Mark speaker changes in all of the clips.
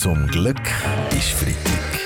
Speaker 1: Zum Glück ist Freitag.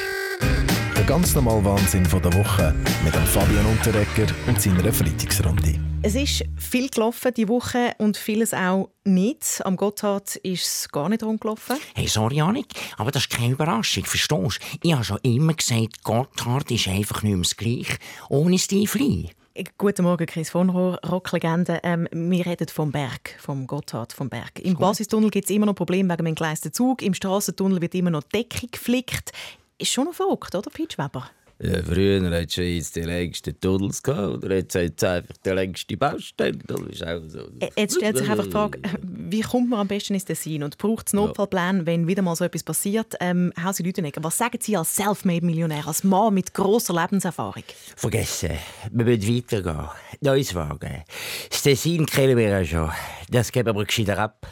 Speaker 1: Der ganz normale Wahnsinn von der Woche mit dem Fabian Unterrecker und seiner Freitagsrunde.
Speaker 2: Es ist viel gelaufen die Woche und vieles auch nicht. Am Gotthard ist es gar nicht rumgelaufen.
Speaker 3: Hey, sorry, Janik, aber das ist keine Überraschung, verstehst du? Ich habe schon immer gesagt, Gotthard ist einfach nicht mehr das Gleiche ohne Steve Lee.
Speaker 2: Guten Morgen, Chris von Rohr, Rocklegende. Ähm, wir reden vom Berg, vom Gotthard vom Berg. Im Basistunnel gibt es immer noch Probleme wegen dem entgleisten Zug. Im Strassentunnel wird immer noch Deckung geflickt. Ist schon noch verrückt, oder, Peach Weber?
Speaker 4: Ja, früher hat es die längsten Tunnels gehabt, oder jetzt hat es einfach die längste Baustelle. Das ist auch so.
Speaker 2: Äh, Jetzt stellt sich einfach die Frage, wie kommt man am besten ins Tessin und braucht es Notfallpläne, wenn wieder mal so etwas passiert? Ähm, Hausi Lüdenegger, was sagen Sie als Selfmade-Millionär, als Mann mit grosser Lebenserfahrung?
Speaker 3: Vergessen, wir müssen weitergehen. Neues wagen. Das Tessin kennen wir ja schon. Das geben wir gescheiter ab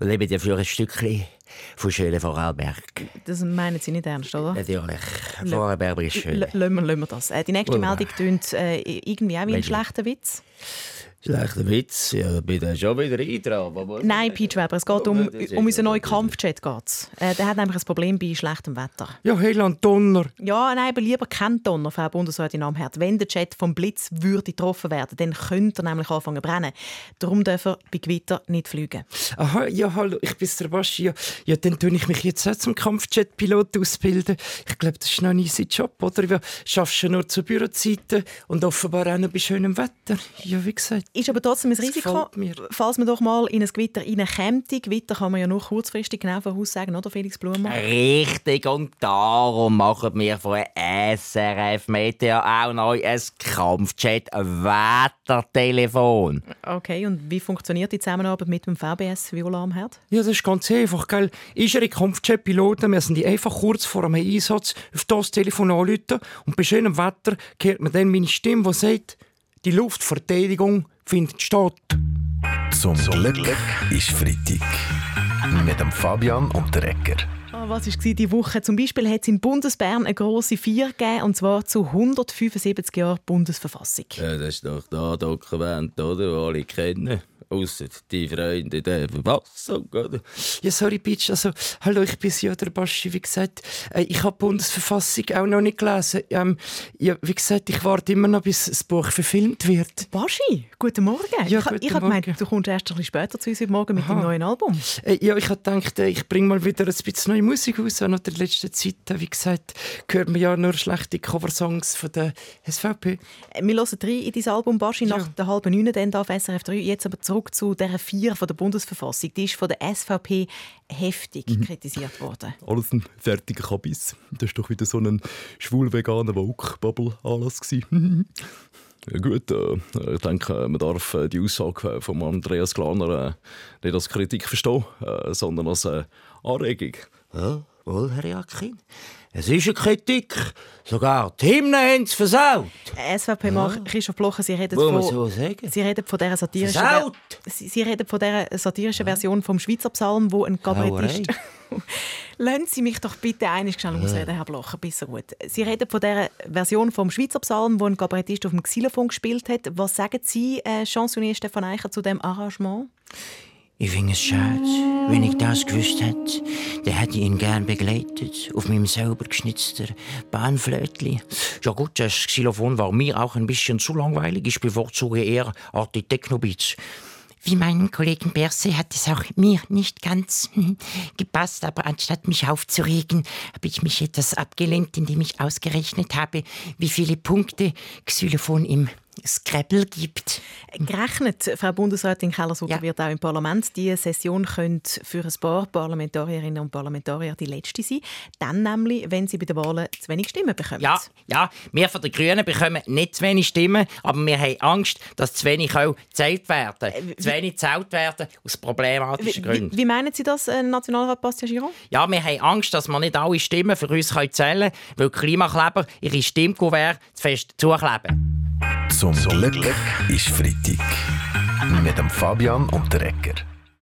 Speaker 3: und leben dafür ein Stückchen von schönen Vorarlberg.
Speaker 2: Das meinen Sie nicht ernst, oder?
Speaker 3: Natürlich, Vorarlberg ist schön.
Speaker 2: Lassen wir, das. Äh, die nächste. Meldung tönt äh, irgendwie auch wie ein schlechter Witz.
Speaker 4: Schlechter Witz, ja, bin ich schon wieder eingetragen. aber-
Speaker 2: Nein, Peach Weber, es geht um, um unseren neuen Kampfjet. Geht's. Äh, der hat nämlich ein Problem bei schlechtem Wetter.
Speaker 4: Ja, Heiland Donner.
Speaker 2: Ja, nein, aber lieber kein Donner, Frau Bundesrätin Amherd. Wenn der Jet vom Blitz würde getroffen werden, dann könnte er nämlich anfangen zu brennen. Darum darf er bei Gewitter nicht fliegen.
Speaker 4: Aha, ja, hallo, ich bin der Baschi. Ja, ja, dann tue ich mich jetzt auch zum Kampfjet-Pilot ausbilden. Ich glaube, das ist noch ein easy Job, oder? Ja, schaffst du nur zu Bürozeiten und offenbar auch noch bei schönem Wetter. Ja, wie gesagt.
Speaker 2: Ist aber trotzdem ein Risiko, falls man doch mal in ein Gewitter reinkäme. Gewitter kann man ja nur kurzfristig genau voraussagen, oder Felix Blumer?
Speaker 3: Richtig, und darum machen wir von SRF Meteor auch neu ein Kampfjet-Wettertelefon.
Speaker 2: Okay, und wie funktioniert die Zusammenarbeit mit dem VBS Viola Amherd?
Speaker 4: Ja, das ist ganz einfach, gell? Ist er ein Kampfjet-Piloten, müssen die einfach kurz vor einem Einsatz auf das Telefon anrufen und bei schönem Wetter hört man dann meine Stimme, die sagt, die Luftverteidigung findet statt.
Speaker 1: Zum Glück ist Freitag. Mit dem Fabian Unterrecker.
Speaker 2: Ah, Was war diese Woche? Zum Beispiel hat es in Bundesbern eine grosse Feier gegeben, und zwar zu 175 Jahren Bundesverfassung.
Speaker 4: Ja, das ist doch das Dokument, oder? Das alle kennen. Ausser die Freunde der Verfassung, oder? Ja, sorry, Bitch. Also, hallo, ich bin ja der Baschi. Wie gesagt, äh, ich habe die Bundesverfassung auch noch nicht gelesen. Ähm, ja, wie gesagt, ich warte immer noch, bis das Buch verfilmt wird.
Speaker 2: Baschi, guten Morgen.
Speaker 4: Ja,
Speaker 2: ich
Speaker 4: guten
Speaker 2: ich habe gemeint,
Speaker 4: Morgen.
Speaker 2: du kommst erst ein bisschen später zu uns heute Morgen mit dem neuen Album.
Speaker 4: Äh, ja, ich habe gedacht, äh, ich bringe mal wieder ein bisschen neue Musik raus. Nach der letzten Zeit, wie gesagt, hört man ja nur schlechte Coversongs von der SVP.
Speaker 2: Äh, Wir hören rein in dein Album Baschi nach
Speaker 4: Ja.
Speaker 2: der halben Neun dann da auf SRF 3. Jetzt aber zurück zu der vier von der Bundesverfassung. Die ist von der SVP heftig
Speaker 4: Mhm.
Speaker 2: kritisiert worden.
Speaker 5: alles ein fertiger Kabis. Das war doch wieder so ein schwul-veganer Woke-Bubble-Anlass. ja gut, äh, ich denke, man darf äh, die Aussage von Andreas Glaner äh, nicht als Kritik verstehen, äh, sondern als äh, Anregung.
Speaker 3: Ja, wohl, Herr Jakin. Es ist eine Kritik. Sogar die Hymnen haben es versaut.
Speaker 2: SVP-Mann Christoph Blocher, Sie reden von...
Speaker 3: so sagen.
Speaker 2: Sie reden von dieser satirischen,
Speaker 3: Versaut!
Speaker 2: Sie, Sie reden von dieser satirischen Version vom Schweizer Psalm, wo ein Kabarettist. Lassen Sie mich doch bitte eines schnell ausreden, Herr Blocher, besser gut. Sie reden von dieser Version vom Schweizer Psalm, wo ein Kabarettist auf dem Xylophon gespielt hat. Was sagen Sie, äh, Chansonnier Stefan Eicher, zu dem Arrangement?
Speaker 3: Ich finde es schade. Wenn ich das gewusst hätte, dann hätte ich ihn gern begleitet. Auf meinem selber geschnitzten Bahnflötli. Ja gut, das Xylophon war mir auch ein bisschen zu langweilig. Ich bevorzuge eher Art Technobeats. Wie meinem Kollegen Berse hat es auch mir nicht ganz hm, gepasst, aber anstatt mich aufzuregen, habe ich mich etwas abgelenkt, indem ich ausgerechnet habe, wie viele Punkte Xylophon im Scrabble gibt.
Speaker 2: Gerechnet, Frau Bundesrätin Keller-Sutter
Speaker 3: Ja.
Speaker 2: wird auch im Parlament. Die Session könnte für ein paar Parlamentarierinnen und Parlamentarier die letzte sein. Dann nämlich, wenn sie bei den Wahlen zu wenig Stimmen bekommen.
Speaker 3: Ja, ja, wir von den Grünen bekommen nicht zu wenig Stimmen, aber wir haben Angst, dass zu wenig auch gezählt werden. zu wenig gezählt werden aus
Speaker 2: Wie,
Speaker 3: problematischen
Speaker 2: wie,
Speaker 3: Gründen.
Speaker 2: wie meinen Sie das, äh, Nationalrat Bastien Giron?
Speaker 3: Ja, wir haben Angst, dass wir nicht alle Stimmen für uns können zählen können, weil Klimakleber ihre Stimmkuvert zu fest zukleben.
Speaker 1: Zum Glück ist Freitag. Mit dem Fabian Unterrecker.